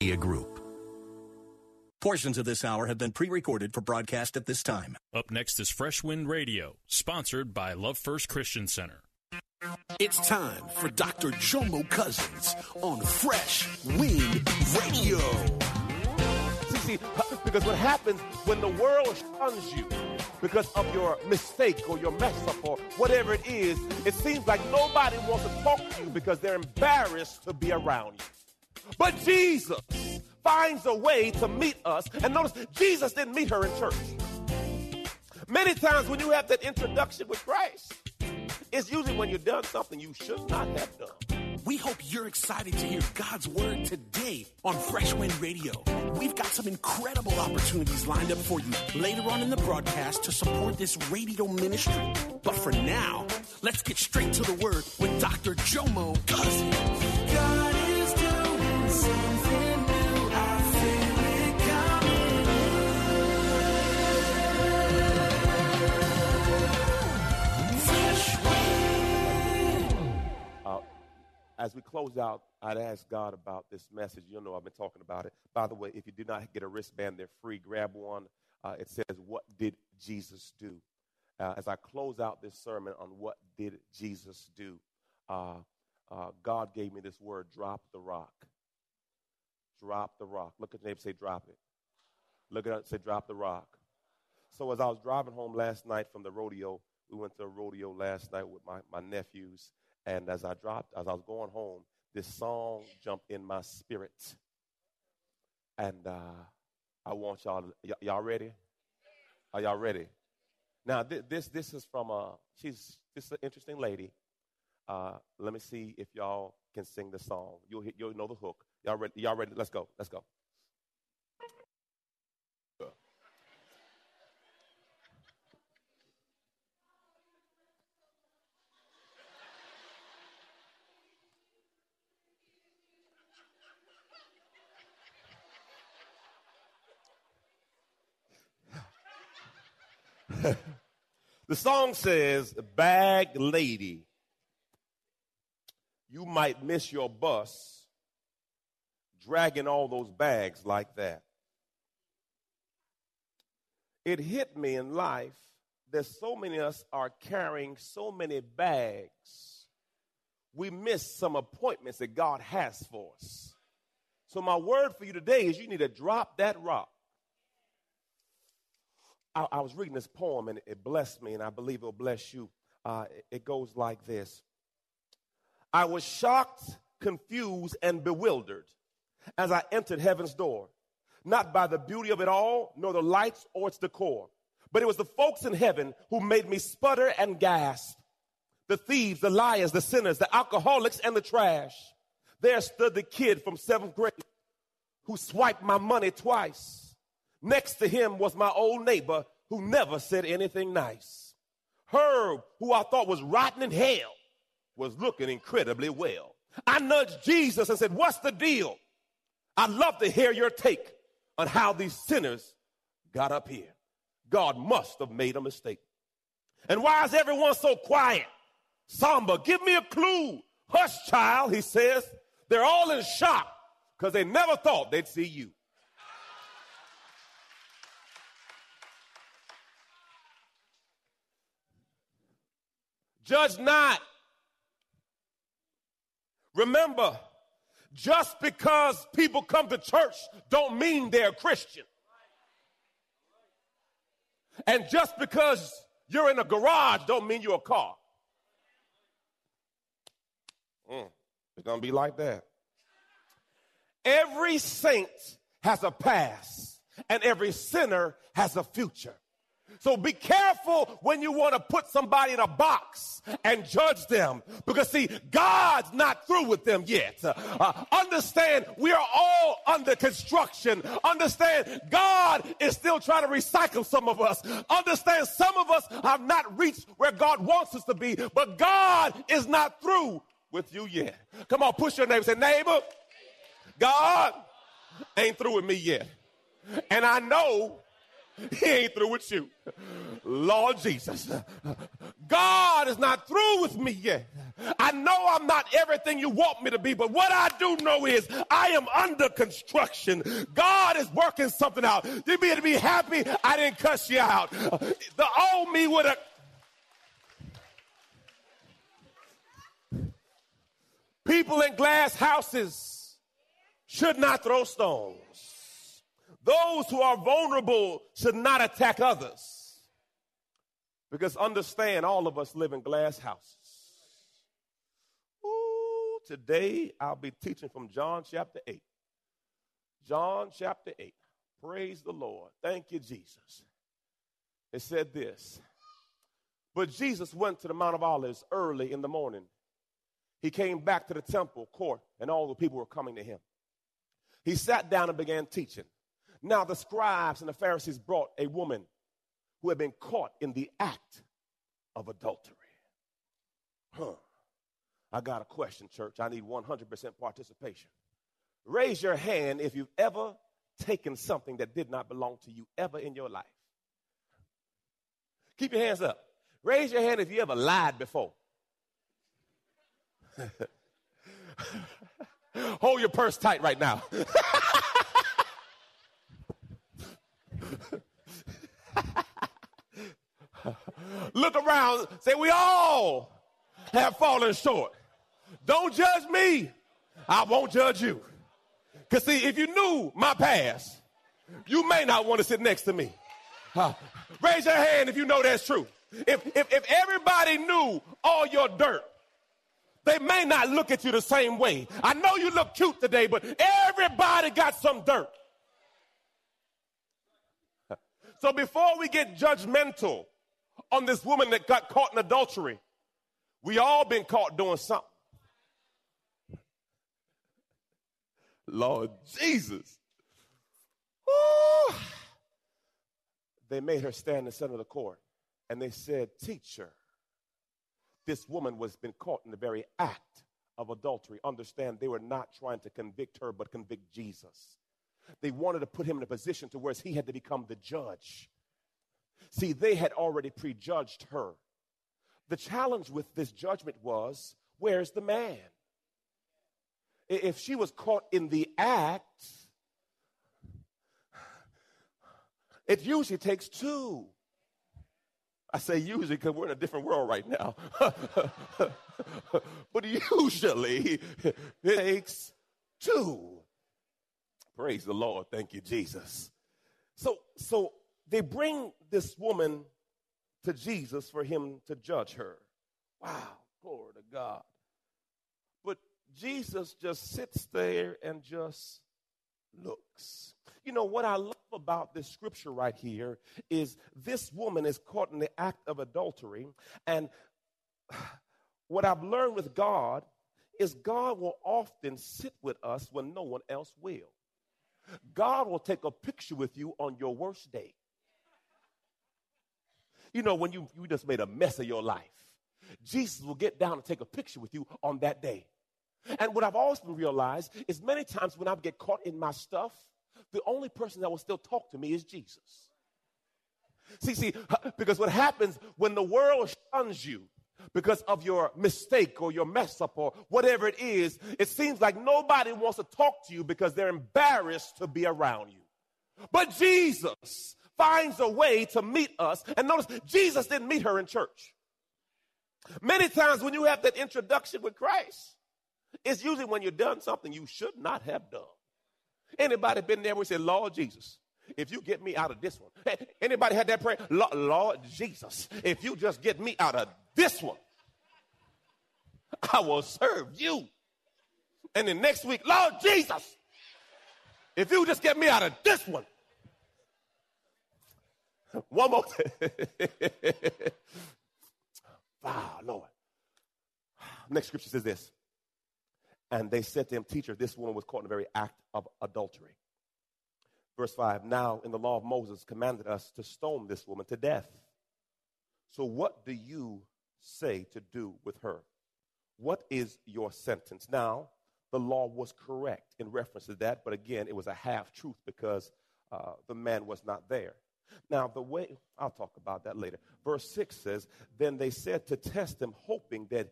Group. Portions of this hour have been pre recorded for broadcast at this time. Up next is Fresh Wind Radio, sponsored by Love First Christian Center. It's time for Dr. Jomo Cousins on Fresh Wind Radio. See, See, because what happens when the world shuns you because of your mistake or your mess up or whatever it is, it seems like nobody wants to talk to you because they're embarrassed to be around you. But Jesus finds a way to meet us. And notice, Jesus didn't meet her in church. Many times when you have that introduction with Christ, it's usually when you've done something you should not have done. We hope you're excited to hear God's word today on Fresh Wind Radio. We've got some incredible opportunities lined up for you later on in the broadcast to support this radio ministry. But for now, let's get straight to the word with Dr. Jomo Cousins. As we close out, I'd ask God about this message. You know, I've been talking about it. By the way, if you did not get a wristband, they're free. Grab one. Uh, it says, What did Jesus do? Uh, as I close out this sermon on what did Jesus do, uh, uh, God gave me this word drop the rock. Drop the rock. Look at the neighbor say, Drop it. Look at say, Drop the rock. So as I was driving home last night from the rodeo, we went to a rodeo last night with my, my nephews. And as I dropped, as I was going home, this song jumped in my spirit. And uh, I want y'all, y- y'all ready? Are y'all ready? Now, th- this, this is from, uh, she's this is an interesting lady. Uh, let me see if y'all can sing the song. You'll, you'll know the hook. Y'all ready? Y'all ready? Let's go. Let's go. the song says, Bag lady, you might miss your bus dragging all those bags like that. It hit me in life that so many of us are carrying so many bags, we miss some appointments that God has for us. So, my word for you today is you need to drop that rock. I, I was reading this poem and it blessed me, and I believe it'll bless you. Uh, it, it goes like this I was shocked, confused, and bewildered as I entered heaven's door, not by the beauty of it all, nor the lights or its decor, but it was the folks in heaven who made me sputter and gasp. The thieves, the liars, the sinners, the alcoholics, and the trash. There stood the kid from seventh grade who swiped my money twice. Next to him was my old neighbor who never said anything nice. Herb, who I thought was rotten in hell, was looking incredibly well. I nudged Jesus and said, What's the deal? I'd love to hear your take on how these sinners got up here. God must have made a mistake. And why is everyone so quiet? Samba, give me a clue. Hush, child, he says. They're all in shock because they never thought they'd see you. Judge not. Remember, just because people come to church don't mean they're Christian. And just because you're in a garage don't mean you're a car. Mm, it's going to be like that. Every saint has a past, and every sinner has a future. So be careful when you want to put somebody in a box and judge them because see, God's not through with them yet. Uh, understand we are all under construction. Understand God is still trying to recycle some of us. Understand some of us have not reached where God wants us to be, but God is not through with you yet. Come on, push your neighbor. Say, neighbor, God ain't through with me yet. And I know he ain't through with you. Lord Jesus. God is not through with me yet. I know I'm not everything you want me to be, but what I do know is I am under construction. God is working something out. You be to be happy I didn't cuss you out. The old me would have. People in glass houses should not throw stones. Those who are vulnerable should not attack others. Because understand, all of us live in glass houses. Ooh, today I'll be teaching from John chapter 8. John chapter 8. Praise the Lord. Thank you, Jesus. It said this But Jesus went to the Mount of Olives early in the morning. He came back to the temple court, and all the people were coming to him. He sat down and began teaching. Now the scribes and the Pharisees brought a woman who had been caught in the act of adultery. Huh. I got a question, church. I need 100% participation. Raise your hand if you've ever taken something that did not belong to you ever in your life. Keep your hands up. Raise your hand if you ever lied before. Hold your purse tight right now. Look around, say, We all have fallen short. Don't judge me. I won't judge you. Because, see, if you knew my past, you may not want to sit next to me. Uh, raise your hand if you know that's true. If, if, if everybody knew all your dirt, they may not look at you the same way. I know you look cute today, but everybody got some dirt. So before we get judgmental on this woman that got caught in adultery, we all been caught doing something. Lord Jesus. Ooh. They made her stand in the center of the court and they said, Teacher, this woman was been caught in the very act of adultery. Understand, they were not trying to convict her, but convict Jesus. They wanted to put him in a position to where he had to become the judge. See, they had already prejudged her. The challenge with this judgment was where's the man? If she was caught in the act, it usually takes two. I say usually because we're in a different world right now. but usually it takes two. Praise the Lord. Thank you, Jesus. So, so they bring this woman to Jesus for him to judge her. Wow, glory to God. But Jesus just sits there and just looks. You know, what I love about this scripture right here is this woman is caught in the act of adultery. And what I've learned with God is God will often sit with us when no one else will. God will take a picture with you on your worst day. You know, when you, you just made a mess of your life, Jesus will get down and take a picture with you on that day. And what I've always realized is many times when I get caught in my stuff, the only person that will still talk to me is Jesus. See, see, because what happens when the world shuns you because of your mistake or your mess up or whatever it is, it seems like nobody wants to talk to you because they're embarrassed to be around you. But Jesus finds a way to meet us. And notice, Jesus didn't meet her in church. Many times when you have that introduction with Christ, it's usually when you've done something you should not have done. Anybody been there where you say, Lord Jesus, if you get me out of this one. Hey, Anybody had that prayer? Lord Jesus, if you just get me out of this one, I will serve you. And then next week, Lord Jesus, if you just get me out of this one, one more. wow, ah, Lord. Next scripture says this. And they said to him, Teacher, this woman was caught in the very act of adultery. Verse 5 Now, in the law of Moses, commanded us to stone this woman to death. So, what do you say to do with her? What is your sentence? Now, the law was correct in reference to that, but again, it was a half truth because uh, the man was not there. Now, the way, I'll talk about that later. Verse 6 says, Then they said to test him, hoping that,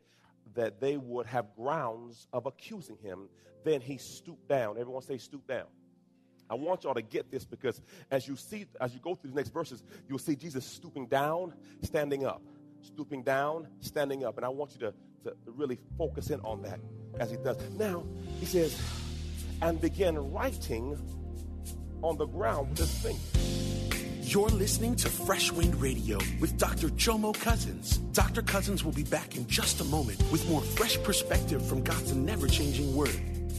that they would have grounds of accusing him. Then he stooped down. Everyone say, stoop down. I want y'all to get this because as you see, as you go through the next verses, you'll see Jesus stooping down, standing up, stooping down, standing up. And I want you to, to really focus in on that as he does. Now, he says, and began writing on the ground with his finger. You're listening to Fresh Wind Radio with Dr. Jomo Cousins. Dr. Cousins will be back in just a moment with more fresh perspective from God's never changing word.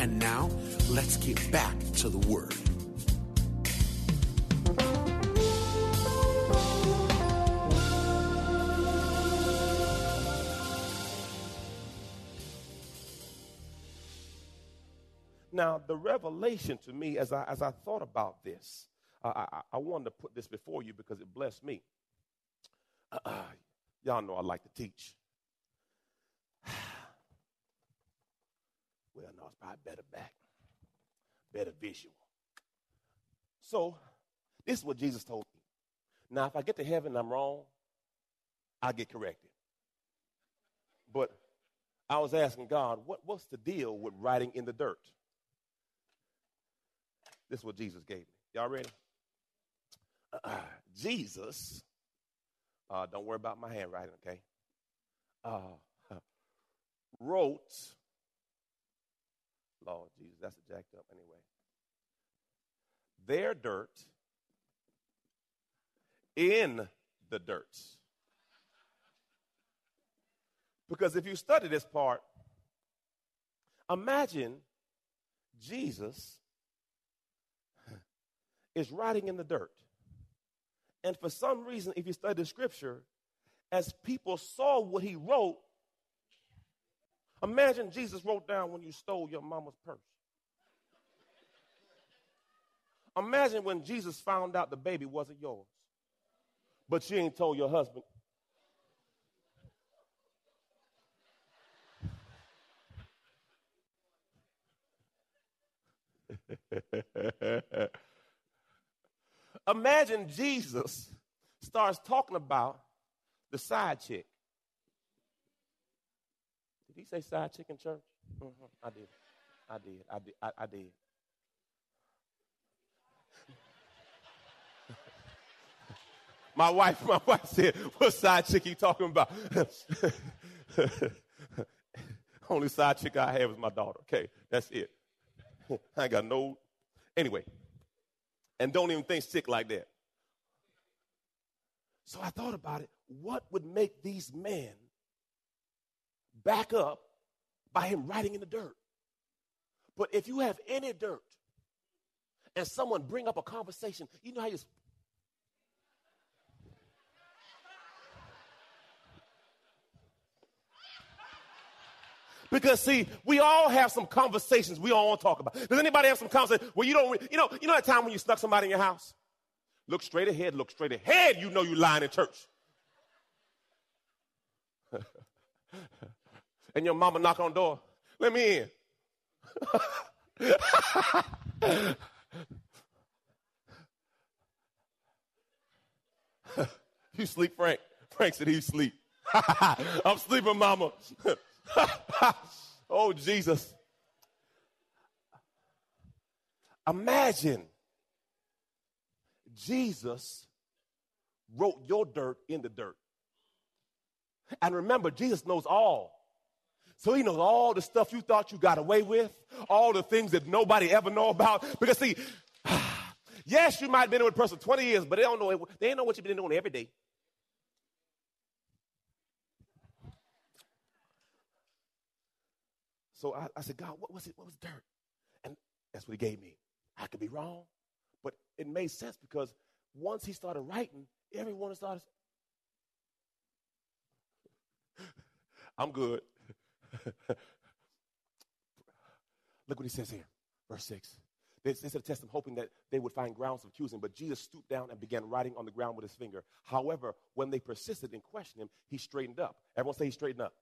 And now, let's get back to the Word. Now, the revelation to me, as I, as I thought about this, uh, I, I wanted to put this before you because it blessed me. Uh, y'all know I like to teach. Well, no, it's probably better back, better visual. So, this is what Jesus told me. Now, if I get to heaven and I'm wrong, I'll get corrected. But I was asking God, what, what's the deal with writing in the dirt? This is what Jesus gave me. Y'all ready? Uh, Jesus, uh, don't worry about my handwriting, okay? Uh, wrote, Lord Jesus, that's a jacked up anyway. Their dirt in the dirt. Because if you study this part, imagine Jesus is writing in the dirt. And for some reason, if you study the scripture, as people saw what he wrote, imagine Jesus wrote down when you stole your mama's purse. Imagine when Jesus found out the baby wasn't yours, but you ain't told your husband. Imagine Jesus starts talking about the side chick. He say side chicken church? Mm-hmm. I did. I did. I did. I, I did. my wife, my wife said, "What side chick you talking about?" Only side chick I have is my daughter. Okay, that's it. I ain't got no. Anyway, and don't even think sick like that. So I thought about it. What would make these men back up by him writing in the dirt? But if you have any dirt and someone bring up a conversation, you know how you Because see, we all have some conversations we all want to talk about. Does anybody have some conversation where you don't, you know, you know that time when you snuck somebody in your house? Look straight ahead, look straight ahead, you know you lying in church. and your mama knock on door, let me in. you sleep, Frank? Frank said he sleep. I'm sleeping, mama. oh, Jesus. Imagine Jesus wrote your dirt in the dirt. And remember, Jesus knows all. So he knows all the stuff you thought you got away with, all the things that nobody ever know about. Because see, yes, you might have been in with a person 20 years, but they don't know they don't know what you've been doing every day. So I, I said, God, what was it? What was dirt? And that's what he gave me. I could be wrong, but it made sense because once he started writing, everyone started. I'm good. Look what he says here, verse 6. They, said, test him, hoping that they would find grounds of accusing. But Jesus stooped down and began writing on the ground with his finger. However, when they persisted in questioning him, he straightened up. Everyone say he straightened up.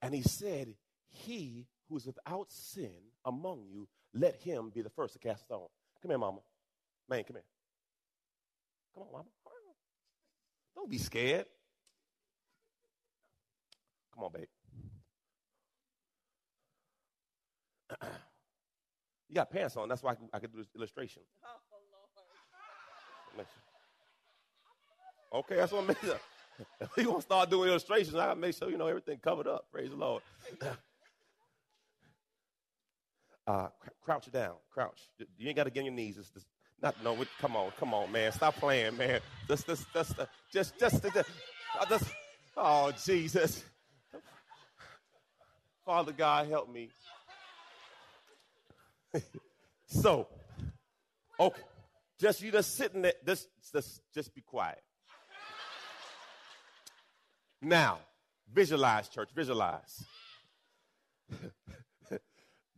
And he said, he who is without sin among you, let him be the first to cast a stone. Come here, mama. Man, come here. Come on, mama. Don't be scared. Come on, babe. You got pants on. That's why I could, I can do this illustration. Oh, okay, that's what I'm making. If we gonna start doing illustrations, I gotta make sure you know everything covered up. Praise the Lord. Uh, crouch down, crouch. You ain't got to get on your knees. It's, it's not no. Come on, come on, man. Stop playing, man. Just, just, just, just, just, just, just oh Jesus, Father God, help me. So, okay, just you just sitting there. Just, just, just be quiet. Now, visualize, church. Visualize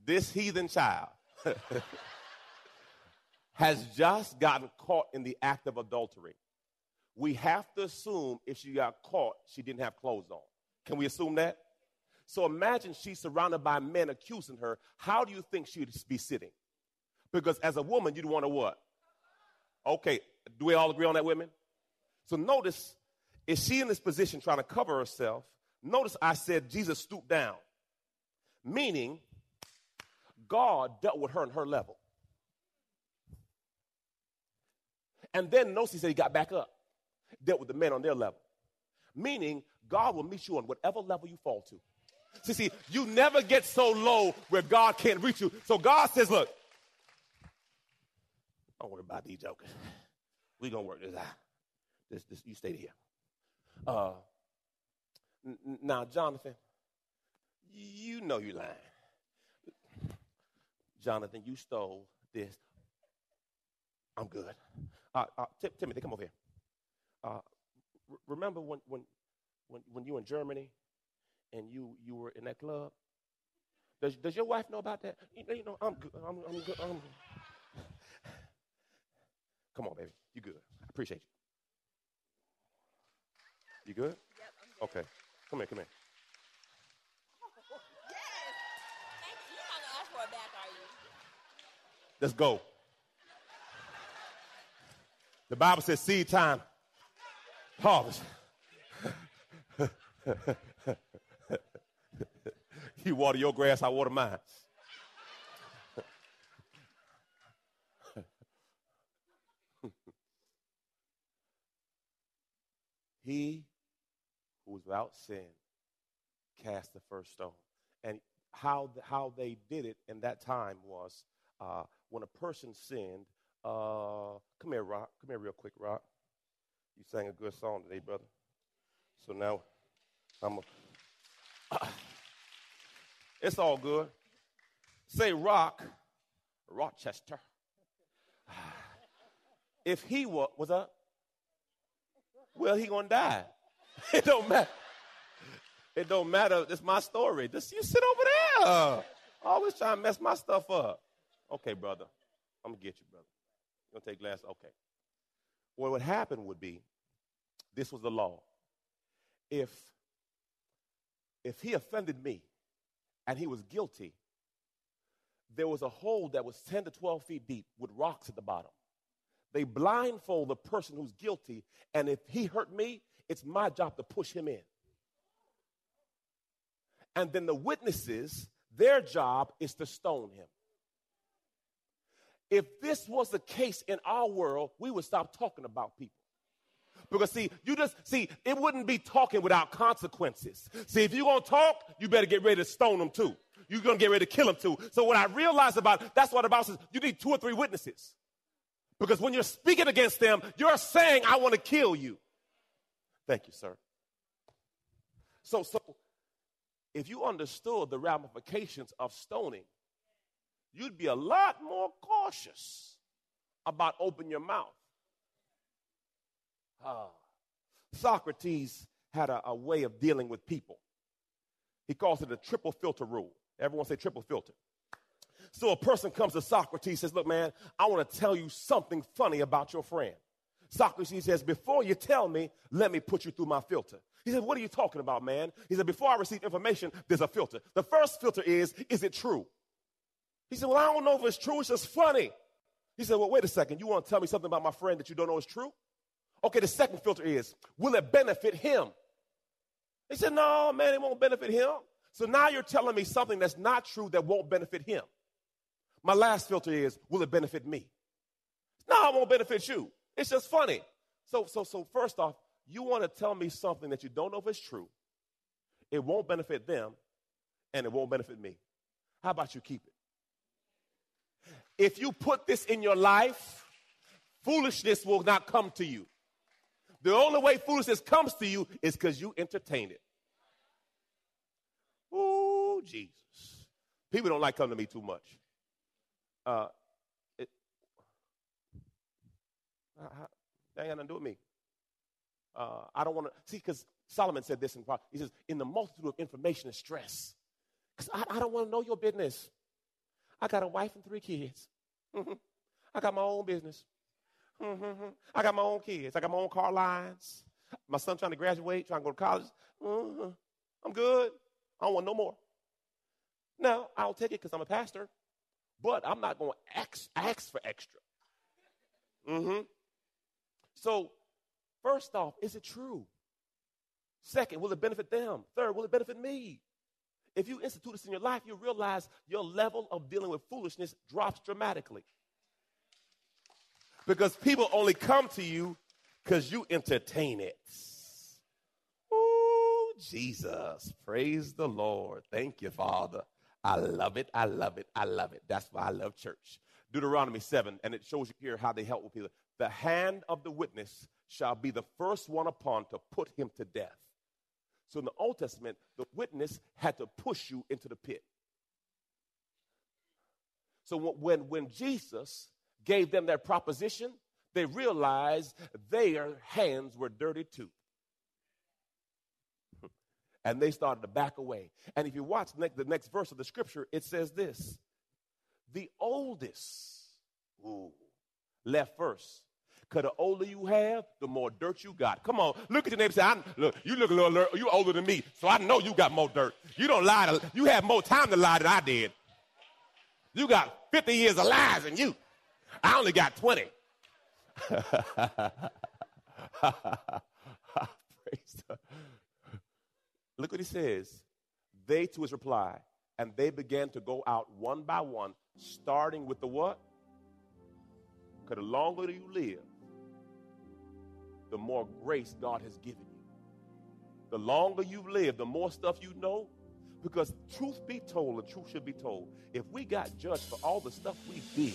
this heathen child has just gotten caught in the act of adultery. We have to assume if she got caught, she didn't have clothes on. Can we assume that? So imagine she's surrounded by men accusing her. How do you think she would be sitting? Because as a woman, you'd want to what? Okay, do we all agree on that, women? So notice, is she in this position trying to cover herself? Notice I said Jesus stooped down, meaning God dealt with her on her level. And then notice he said he got back up, dealt with the men on their level. Meaning, God will meet you on whatever level you fall to. See, see, you never get so low where God can't reach you. So God says, look, don't worry about these jokers. We're going to work this out. This, this, you stay here. Uh, n- now, Jonathan, you know you're lying. Jonathan, you stole this. I'm good. Uh, uh, Tim- Timothy, come over here. Uh, r- remember when, when, when, when you were in Germany and you, you were in that club? Does, does your wife know about that? You know, you know I'm good. I'm, I'm good. I'm good. Come on, baby. You good. I appreciate you. You good? Yep, good. Okay. Come here, come here. Thank you. You're not gonna ask for it back, are you? Let's go. The Bible says seed time, harvest. you water your grass, I water mine. he who was without sin cast the first stone. And how, how they did it in that time was uh, when a person sinned, uh, come here, Rock. Come here, real quick, Rock. You sang a good song today, brother. So now I'm a. it's all good. Say Rock, Rochester. If he was, was up? Well, he gonna die. It don't matter. It don't matter. It's my story. Just you sit over there. Always trying to mess my stuff up. Okay, brother. I'm gonna get you, brother. You gonna take glass? Okay. Well, what happened would be, this was the law. If if he offended me and he was guilty, there was a hole that was 10 to 12 feet deep with rocks at the bottom. They blindfold the person who's guilty, and if he hurt me, it's my job to push him in. And then the witnesses, their job is to stone him. If this was the case in our world, we would stop talking about people. Because see, you just see, it wouldn't be talking without consequences. See, if you're gonna talk, you better get ready to stone them too. You're gonna get ready to kill them too. So what I realized about that's what the Bible says, you need two or three witnesses. Because when you're speaking against them, you're saying, I want to kill you. Thank you, sir. So, so if you understood the ramifications of stoning, you'd be a lot more cautious about opening your mouth. Ah. Socrates had a, a way of dealing with people. He calls it a triple filter rule. Everyone say triple filter. So a person comes to Socrates says, Look, man, I want to tell you something funny about your friend. Socrates says, Before you tell me, let me put you through my filter. He said, What are you talking about, man? He said, Before I receive information, there's a filter. The first filter is, Is it true? He said, Well, I don't know if it's true. It's just funny. He said, Well, wait a second. You want to tell me something about my friend that you don't know is true? Okay, the second filter is, Will it benefit him? He said, No, man, it won't benefit him. So now you're telling me something that's not true that won't benefit him. My last filter is, will it benefit me? No, it won't benefit you. It's just funny. So, so, so first off, you want to tell me something that you don't know if it's true. It won't benefit them, and it won't benefit me. How about you keep it? If you put this in your life, foolishness will not come to you. The only way foolishness comes to you is because you entertain it. Oh, Jesus. People don't like coming to me too much. Uh, it, that ain't got nothing to do with me. Uh, I don't want to see because Solomon said this in. He says, "In the multitude of information and stress, because I, I, don't want to know your business. I got a wife and three kids. I got my own business. Mm-hmm. I got my own kids. I got my own car lines. My son trying to graduate, trying to go to college. Mm-hmm. I'm good. I don't want no more. Now I'll take it because I'm a pastor but I'm not going to ask, ask for extra. Mm-hmm. So, first off, is it true? Second, will it benefit them? Third, will it benefit me? If you institute this in your life, you realize your level of dealing with foolishness drops dramatically. Because people only come to you because you entertain it. Oh, Jesus. Praise the Lord. Thank you, Father. I love it. I love it. I love it. That's why I love church. Deuteronomy 7, and it shows you here how they help with people. The hand of the witness shall be the first one upon to put him to death. So in the Old Testament, the witness had to push you into the pit. So when, when Jesus gave them their proposition, they realized their hands were dirty too and they started to back away. And if you watch the next verse of the scripture, it says this The oldest ooh, left first. Because the older you have, the more dirt you got. Come on, look at your neighbor say, I, look, you look a little, alert, you older than me, so I know you got more dirt. You don't lie, to, you have more time to lie than I did. You got 50 years of lies in you. I only got 20. Praise the Look what he says. They to his reply, and they began to go out one by one, starting with the what? Because the longer you live, the more grace God has given you. The longer you live, the more stuff you know. Because truth be told, the truth should be told. If we got judged for all the stuff we did,